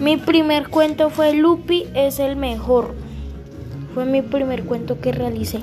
Mi primer cuento fue Lupi es el mejor. Fue mi primer cuento que realicé.